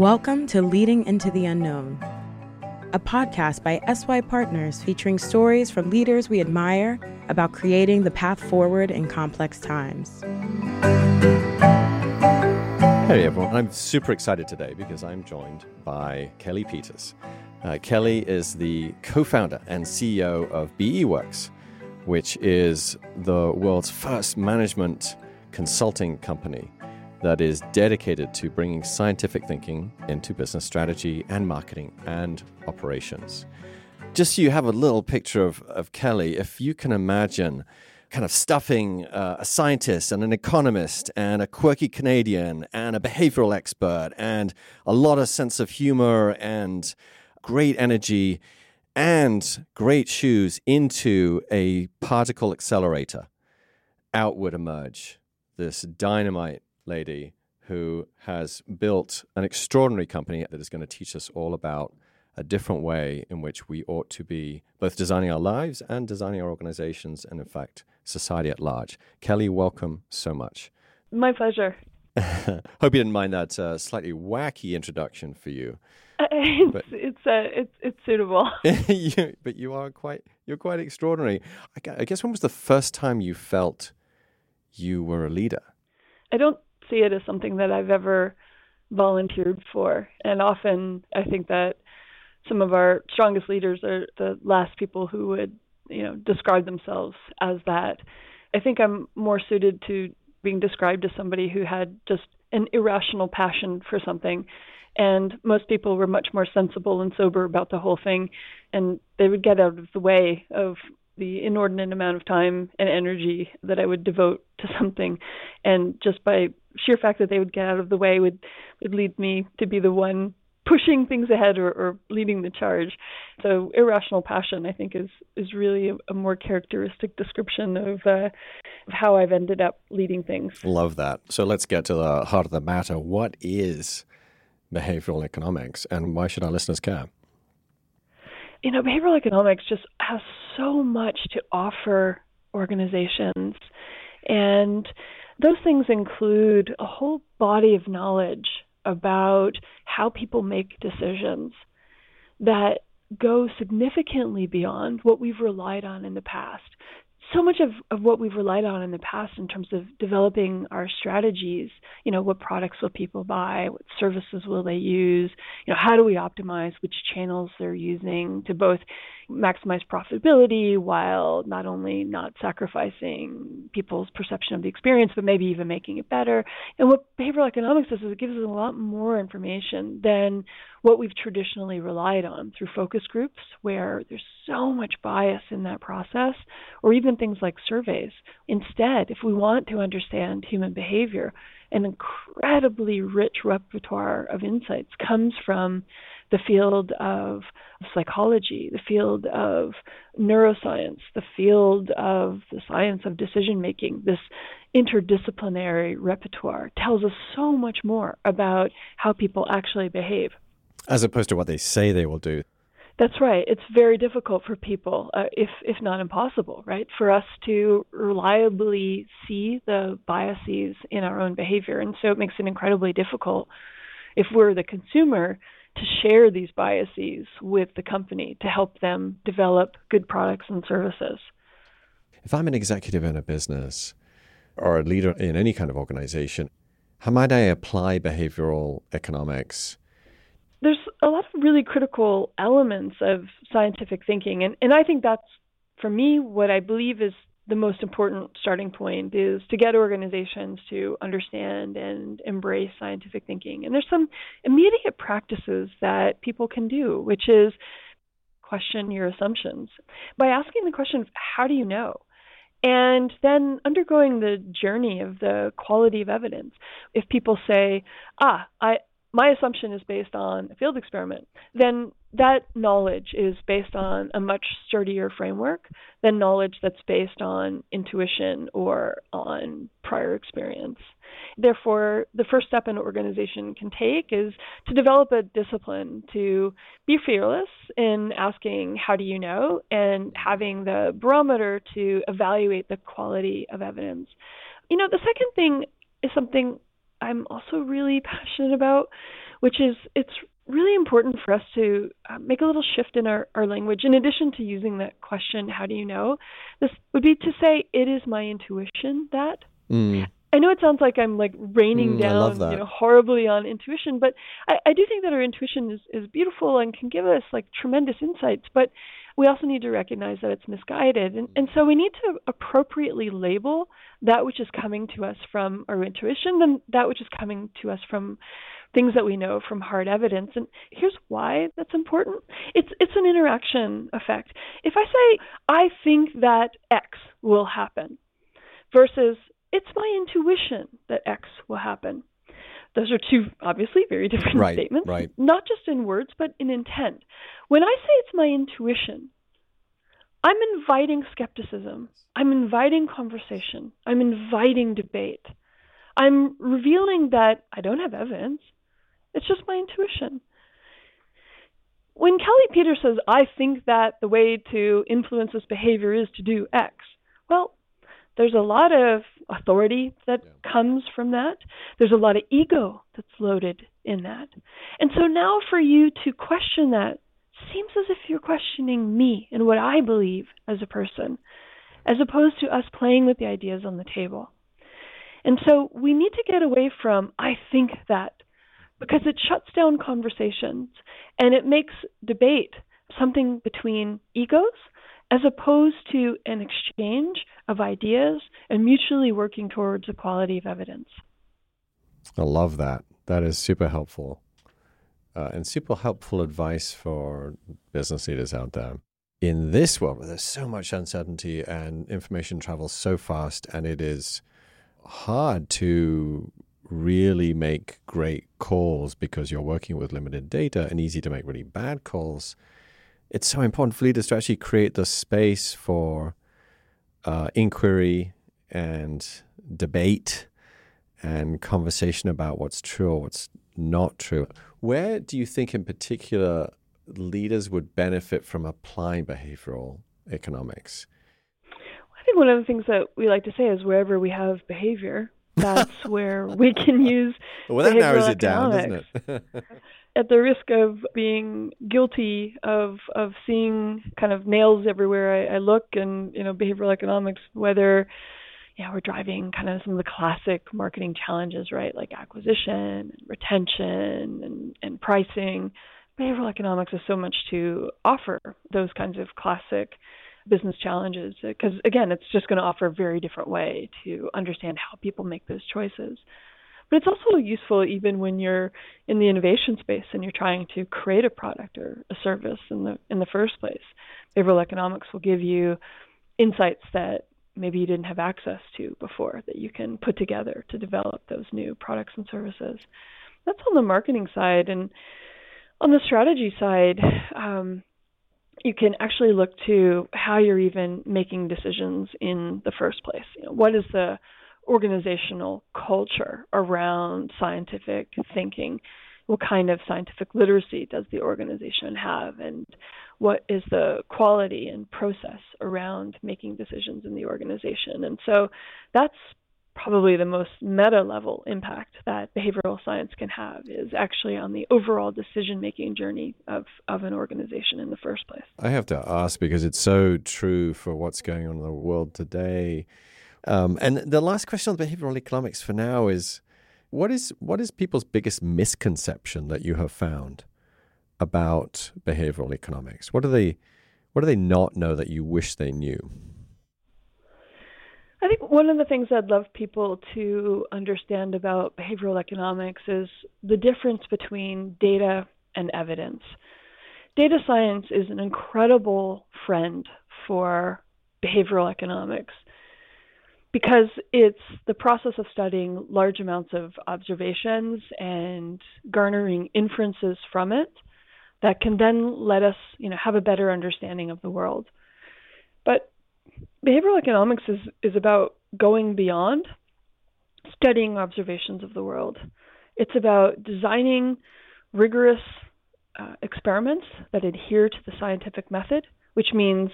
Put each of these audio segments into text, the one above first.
Welcome to Leading into the Unknown, a podcast by SY Partners featuring stories from leaders we admire about creating the path forward in complex times. Hey everyone, I'm super excited today because I'm joined by Kelly Peters. Uh, Kelly is the co founder and CEO of BEworks, which is the world's first management consulting company that is dedicated to bringing scientific thinking into business strategy and marketing and operations. Just so you have a little picture of, of Kelly, if you can imagine kind of stuffing uh, a scientist and an economist and a quirky Canadian and a behavioral expert and a lot of sense of humor and great energy and great shoes into a particle accelerator, out would emerge this dynamite lady who has built an extraordinary company that is going to teach us all about a different way in which we ought to be both designing our lives and designing our organizations and, in fact, society at large. Kelly, welcome so much. My pleasure. Hope you didn't mind that uh, slightly wacky introduction for you. Uh, it's but, it's, uh, it's it's suitable. you, but you are quite you're quite extraordinary. I, I guess when was the first time you felt you were a leader? I don't see it as something that I've ever volunteered for. And often I think that some of our strongest leaders are the last people who would, you know, describe themselves as that. I think I'm more suited to being described as somebody who had just an irrational passion for something. And most people were much more sensible and sober about the whole thing. And they would get out of the way of the inordinate amount of time and energy that I would devote to something. And just by sheer fact that they would get out of the way would would lead me to be the one pushing things ahead or, or leading the charge. So irrational passion, I think, is is really a, a more characteristic description of, uh, of how I've ended up leading things. Love that. So let's get to the heart of the matter. What is behavioral economics, and why should our listeners care? You know, behavioral economics just has so much to offer organizations, and those things include a whole body of knowledge about how people make decisions that go significantly beyond what we've relied on in the past so much of, of what we've relied on in the past in terms of developing our strategies, you know, what products will people buy, what services will they use, you know, how do we optimize which channels they're using to both maximize profitability while not only not sacrificing people's perception of the experience, but maybe even making it better. And what behavioral economics does is it gives us a lot more information than what we've traditionally relied on through focus groups, where there's so much bias in that process, or even things like surveys. Instead, if we want to understand human behavior, an incredibly rich repertoire of insights comes from the field of psychology, the field of neuroscience, the field of the science of decision making. This interdisciplinary repertoire tells us so much more about how people actually behave. As opposed to what they say they will do. That's right. It's very difficult for people, uh, if if not impossible, right, for us to reliably see the biases in our own behavior, and so it makes it incredibly difficult if we're the consumer to share these biases with the company to help them develop good products and services. If I'm an executive in a business or a leader in any kind of organization, how might I apply behavioral economics there's a lot of really critical elements of scientific thinking and, and I think that's for me what I believe is the most important starting point is to get organizations to understand and embrace scientific thinking. And there's some immediate practices that people can do, which is question your assumptions by asking the question, how do you know? And then undergoing the journey of the quality of evidence. If people say, ah, I, my assumption is based on a field experiment, then that knowledge is based on a much sturdier framework than knowledge that's based on intuition or on prior experience. Therefore, the first step an organization can take is to develop a discipline to be fearless in asking, How do you know? and having the barometer to evaluate the quality of evidence. You know, the second thing is something I'm also really passionate about, which is it's really important for us to uh, make a little shift in our, our language. In addition to using that question, how do you know? This would be to say, it is my intuition that. Mm. I know it sounds like I'm like raining mm, down, you know, horribly on intuition, but I, I do think that our intuition is, is beautiful and can give us like tremendous insights. But we also need to recognize that it's misguided, and, and so we need to appropriately label that which is coming to us from our intuition and that which is coming to us from things that we know from hard evidence. And here's why that's important. It's it's an interaction effect. If I say I think that X will happen versus it's my intuition that X will happen. Those are two obviously very different right, statements, right. not just in words, but in intent. When I say it's my intuition, I'm inviting skepticism. I'm inviting conversation. I'm inviting debate. I'm revealing that I don't have evidence. It's just my intuition. When Kelly Peters says, I think that the way to influence this behavior is to do X, well, there's a lot of authority that yeah. comes from that. There's a lot of ego that's loaded in that. And so now for you to question that seems as if you're questioning me and what I believe as a person, as opposed to us playing with the ideas on the table. And so we need to get away from, I think that, because it shuts down conversations and it makes debate something between egos as opposed to an exchange of ideas and mutually working towards a quality of evidence. I love that. That is super helpful. Uh, and super helpful advice for business leaders out there. In this world where there's so much uncertainty and information travels so fast, and it is hard to really make great calls because you're working with limited data and easy to make really bad calls it's so important for leaders to actually create the space for uh, inquiry and debate and conversation about what's true or what's not true. Where do you think, in particular, leaders would benefit from applying behavioral economics? I think one of the things that we like to say is wherever we have behavior, that's where we can use. Well, that narrows it down, doesn't it? at the risk of being guilty of of seeing kind of nails everywhere I, I look and you know behavioral economics whether yeah we're driving kind of some of the classic marketing challenges right? Like acquisition and retention and and pricing. Behavioral economics has so much to offer those kinds of classic business challenges because again it's just going to offer a very different way to understand how people make those choices but it's also useful even when you're in the innovation space and you're trying to create a product or a service in the in the first place. Behavioral economics will give you insights that maybe you didn't have access to before that you can put together to develop those new products and services. That's on the marketing side and on the strategy side, um, you can actually look to how you're even making decisions in the first place. You know, what is the organizational culture around scientific thinking. What kind of scientific literacy does the organization have? And what is the quality and process around making decisions in the organization? And so that's probably the most meta level impact that behavioral science can have is actually on the overall decision making journey of, of an organization in the first place. I have to ask because it's so true for what's going on in the world today. Um, and the last question on behavioral economics for now is what is what is people's biggest misconception that you have found about behavioral economics? What do they what do they not know that you wish they knew? I think one of the things I'd love people to understand about behavioral economics is the difference between data and evidence. Data science is an incredible friend for behavioral economics because it's the process of studying large amounts of observations and garnering inferences from it that can then let us, you know, have a better understanding of the world. But behavioral economics is, is about going beyond studying observations of the world. It's about designing rigorous uh, experiments that adhere to the scientific method, which means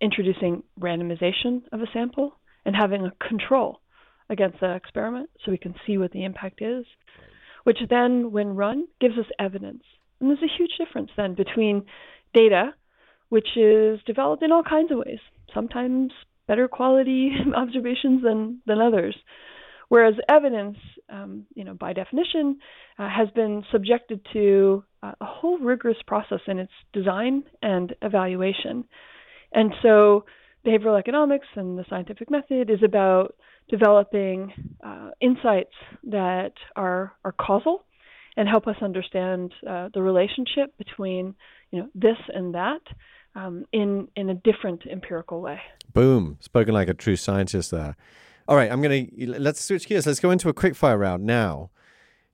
introducing randomization of a sample, and having a control against the experiment so we can see what the impact is, which then, when run, gives us evidence. And there's a huge difference then between data, which is developed in all kinds of ways, sometimes better quality observations than, than others. Whereas evidence, um, you know, by definition, uh, has been subjected to uh, a whole rigorous process in its design and evaluation. And so, behavioral economics and the scientific method is about developing uh, insights that are are causal and help us understand uh, the relationship between you know this and that um, in in a different empirical way. Boom! Spoken like a true scientist there. All right, I'm gonna let's switch gears. Let's go into a quick fire round now.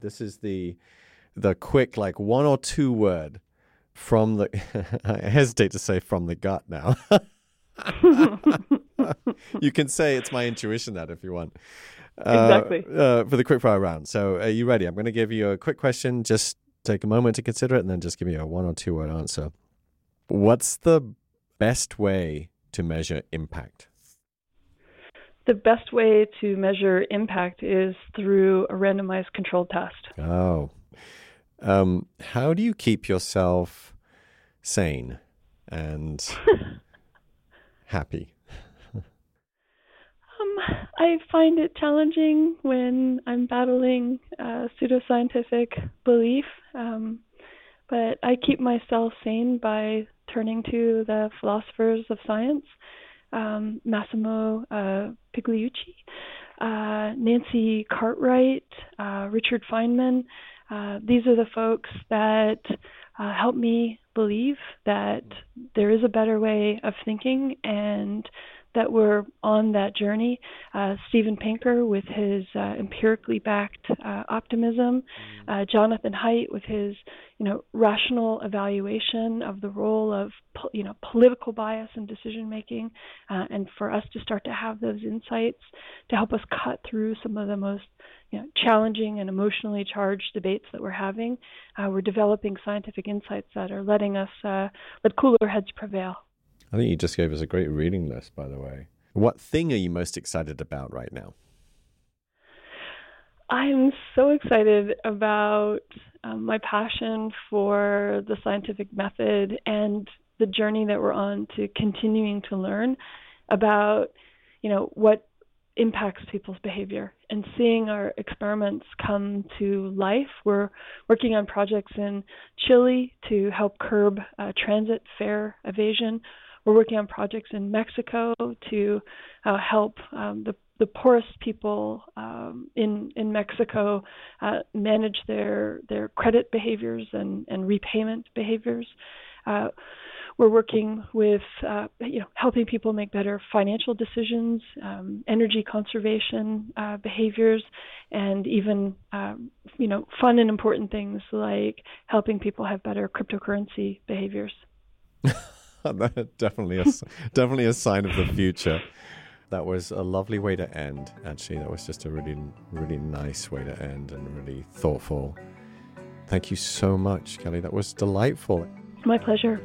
This is the the quick like one or two word from the. I hesitate to say from the gut now. you can say it's my intuition that if you want. Uh, exactly. Uh, for the quick fire round. So, are you ready? I'm going to give you a quick question. Just take a moment to consider it, and then just give me a one or two word answer. What's the best way to measure impact? the best way to measure impact is through a randomized controlled test. Oh. Um, how do you keep yourself sane and happy? um, I find it challenging when I'm battling uh, pseudoscientific belief, um, but I keep myself sane by turning to the philosophers of science um, Massimo uh, Pigliucci, uh, Nancy Cartwright, uh, Richard Feynman. Uh, these are the folks that uh, help me believe that there is a better way of thinking and that we're on that journey. Uh, Steven Pinker with his uh, empirically backed uh, optimism, mm-hmm. uh, Jonathan Haidt with his you know rational evaluation of the role of you know political bias in decision making, uh, and for us to start to have those insights to help us cut through some of the most you know, challenging and emotionally charged debates that we're having. Uh, we're developing scientific insights that are letting us let cooler heads prevail. I think you just gave us a great reading list, by the way. What thing are you most excited about right now? I'm so excited about um, my passion for the scientific method and the journey that we're on to continuing to learn about, you know, what impacts people's behavior and seeing our experiments come to life. We're working on projects in Chile to help curb uh, transit fare evasion. We're working on projects in Mexico to uh, help um, the the poorest people um, in in Mexico uh, manage their their credit behaviors and and repayment behaviors. Uh, we're working with uh, you know helping people make better financial decisions, um, energy conservation uh, behaviors, and even um, you know fun and important things like helping people have better cryptocurrency behaviors. definitely a definitely a sign of the future. That was a lovely way to end. Actually, that was just a really really nice way to end and really thoughtful. Thank you so much, Kelly. That was delightful. My pleasure.